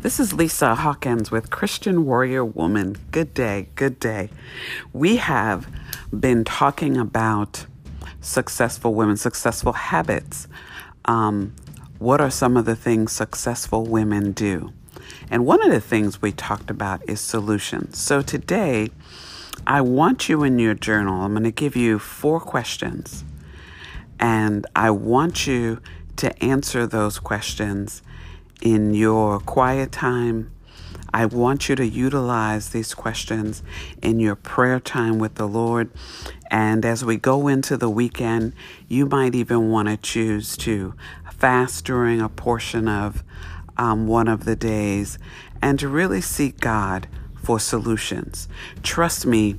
This is Lisa Hawkins with Christian Warrior Woman. Good day, good day. We have been talking about successful women, successful habits. Um, what are some of the things successful women do? And one of the things we talked about is solutions. So today, I want you in your journal, I'm going to give you four questions. And I want you to answer those questions in your quiet time. I want you to utilize these questions in your prayer time with the Lord. And as we go into the weekend, you might even want to choose to fast during a portion of um, one of the days and to really seek God for solutions. Trust me,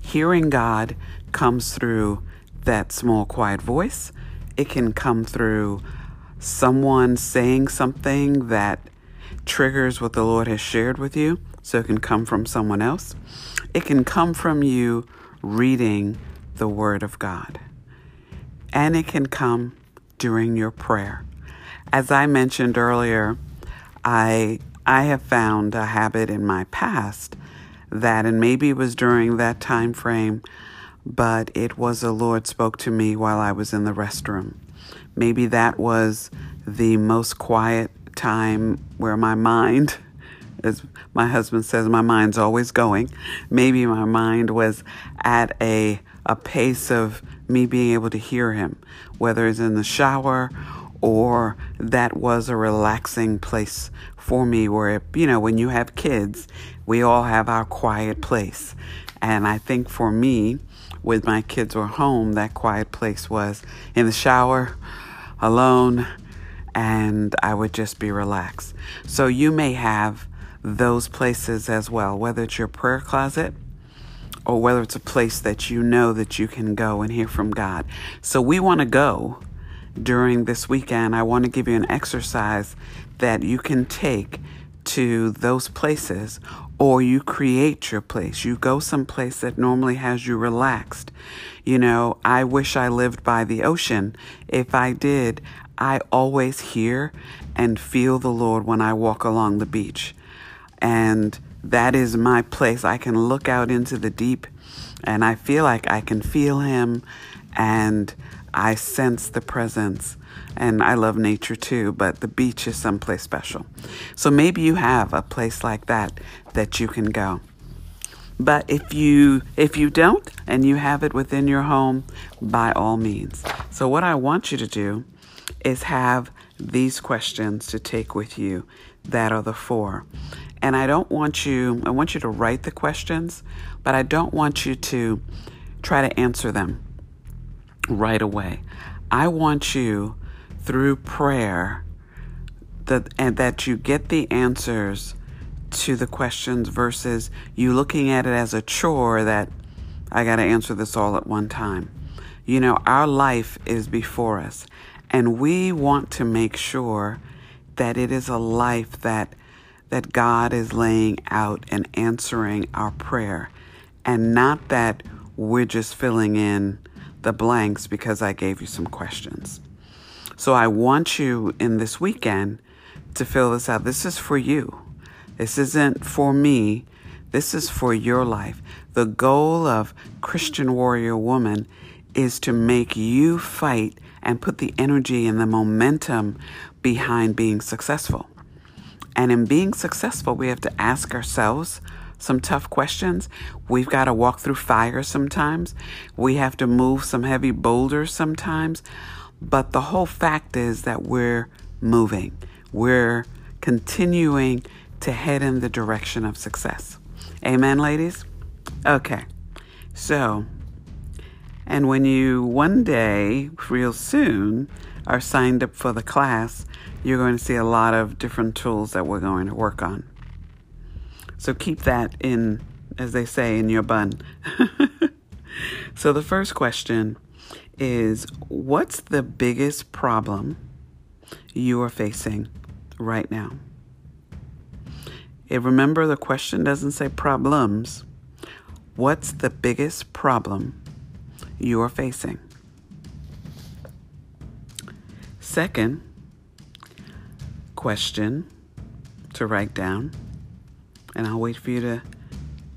hearing God comes through that small, quiet voice. It can come through someone saying something that triggers what the Lord has shared with you, so it can come from someone else. It can come from you reading the Word of God. And it can come during your prayer. As I mentioned earlier, I I have found a habit in my past that and maybe it was during that time frame, but it was the Lord spoke to me while I was in the restroom. Maybe that was the most quiet time where my mind, as my husband says, my mind's always going. Maybe my mind was at a, a pace of me being able to hear him, whether it's in the shower or that was a relaxing place for me where, you know, when you have kids, we all have our quiet place. And I think for me, with my kids were home, that quiet place was in the shower alone and I would just be relaxed. So you may have those places as well, whether it's your prayer closet or whether it's a place that you know that you can go and hear from God. So we want to go during this weekend. I want to give you an exercise that you can take to those places or you create your place. You go someplace that normally has you relaxed. You know, I wish I lived by the ocean. If I did, I always hear and feel the Lord when I walk along the beach. And that is my place. I can look out into the deep and I feel like I can feel Him and I sense the presence. And I love nature too, but the beach is someplace special. So maybe you have a place like that that you can go. But if you if you don't and you have it within your home, by all means. So what I want you to do is have these questions to take with you that are the four. And I don't want you I want you to write the questions, but I don't want you to try to answer them right away. I want you through prayer that and that you get the answers to the questions versus you looking at it as a chore that I got to answer this all at one time. You know, our life is before us, and we want to make sure that it is a life that that God is laying out and answering our prayer, and not that we're just filling in the blanks because I gave you some questions. So I want you in this weekend to fill this out. This is for you. This isn't for me. This is for your life. The goal of Christian Warrior Woman is to make you fight and put the energy and the momentum behind being successful. And in being successful, we have to ask ourselves some tough questions. We've got to walk through fire sometimes. We have to move some heavy boulders sometimes. But the whole fact is that we're moving, we're continuing to head in the direction of success. Amen, ladies? Okay, so, and when you one day, real soon, are signed up for the class, you're going to see a lot of different tools that we're going to work on. So keep that in, as they say, in your bun. so the first question is What's the biggest problem you are facing right now? And remember, the question doesn't say problems. What's the biggest problem you are facing? Second question to write down, and I'll wait for you to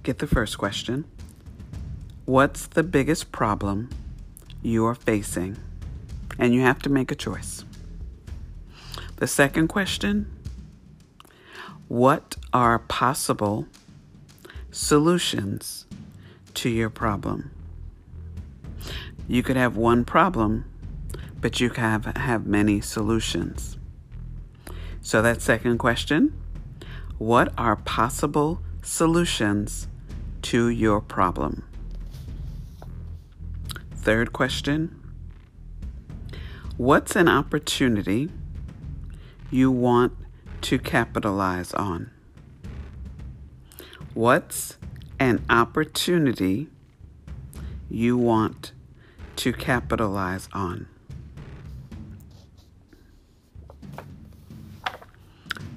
get the first question. What's the biggest problem you are facing? And you have to make a choice. The second question What are possible solutions to your problem? You could have one problem, but you could have, have many solutions. So, that second question What are possible solutions to your problem? Third question What's an opportunity you want to capitalize on? What's an opportunity you want to capitalize on?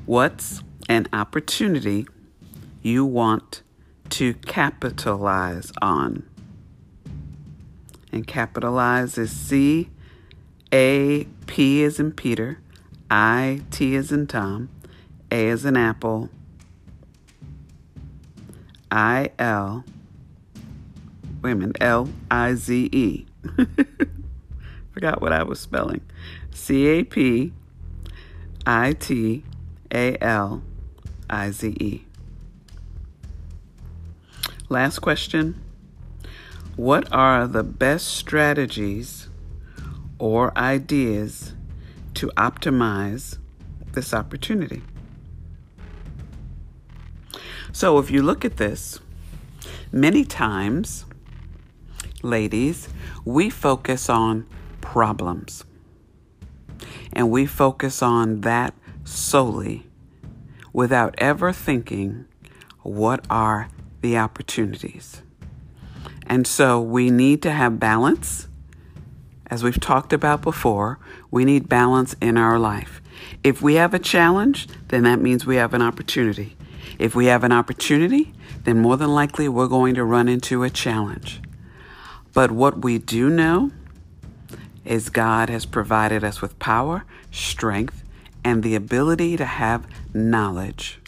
What's an opportunity you want to capitalize on? And capitalize is C A P is in Peter, I T is in Tom, A is in Apple, I L, wait a minute, L I Z E. Forgot what I was spelling. C A P I T A L I Z E. Last question. What are the best strategies or ideas to optimize this opportunity? So, if you look at this, many times, ladies, we focus on problems and we focus on that solely without ever thinking what are the opportunities. And so we need to have balance. As we've talked about before, we need balance in our life. If we have a challenge, then that means we have an opportunity. If we have an opportunity, then more than likely we're going to run into a challenge. But what we do know is God has provided us with power, strength, and the ability to have knowledge.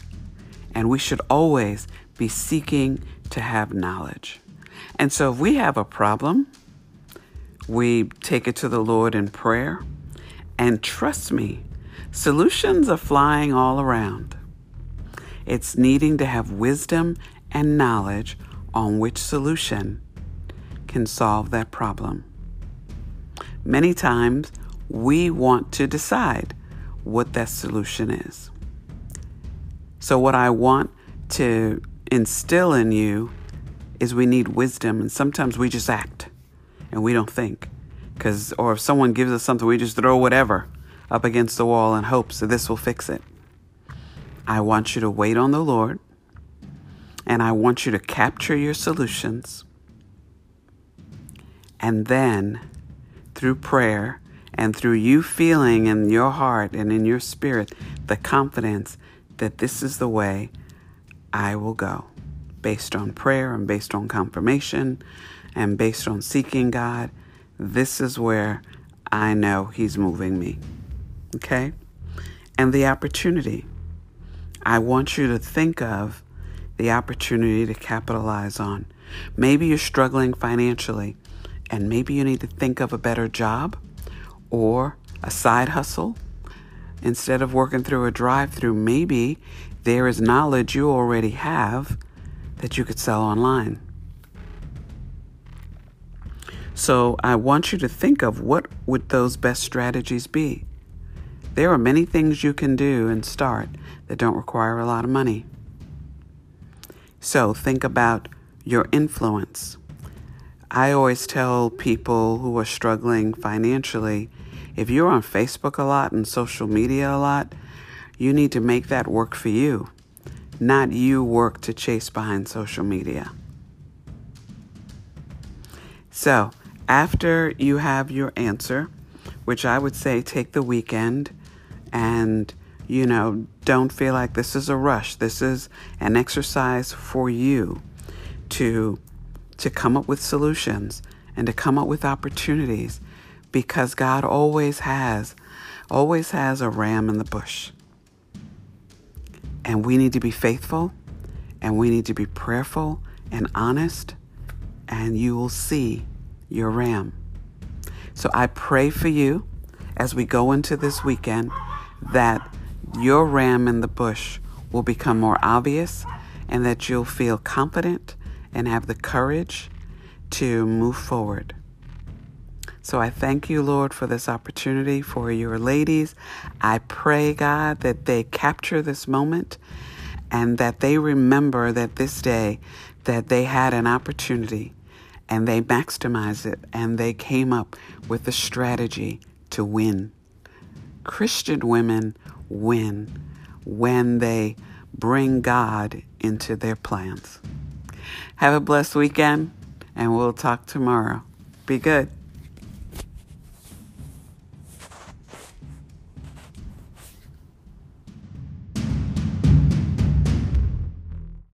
And we should always be seeking to have knowledge. And so if we have a problem, we take it to the Lord in prayer. And trust me, solutions are flying all around. It's needing to have wisdom and knowledge on which solution can solve that problem. Many times, we want to decide what that solution is. So, what I want to instill in you is we need wisdom, and sometimes we just act and we don't think. Because, or if someone gives us something, we just throw whatever up against the wall in hopes that this will fix it. I want you to wait on the Lord, and I want you to capture your solutions. And then, through prayer and through you feeling in your heart and in your spirit the confidence that this is the way I will go based on prayer and based on confirmation and based on seeking God, this is where I know He's moving me. Okay? And the opportunity. I want you to think of the opportunity to capitalize on. Maybe you're struggling financially, and maybe you need to think of a better job or a side hustle. Instead of working through a drive through, maybe there is knowledge you already have that you could sell online. So I want you to think of what would those best strategies be. There are many things you can do and start that don't require a lot of money. So think about your influence. I always tell people who are struggling financially if you're on Facebook a lot and social media a lot, you need to make that work for you not you work to chase behind social media. So, after you have your answer, which I would say take the weekend and, you know, don't feel like this is a rush. This is an exercise for you to to come up with solutions and to come up with opportunities because God always has always has a ram in the bush. And we need to be faithful and we need to be prayerful and honest, and you will see your ram. So I pray for you as we go into this weekend that your ram in the bush will become more obvious and that you'll feel confident and have the courage to move forward. So I thank you, Lord, for this opportunity for your ladies. I pray, God, that they capture this moment and that they remember that this day that they had an opportunity and they maximized it and they came up with a strategy to win. Christian women win when they bring God into their plans. Have a blessed weekend and we'll talk tomorrow. Be good.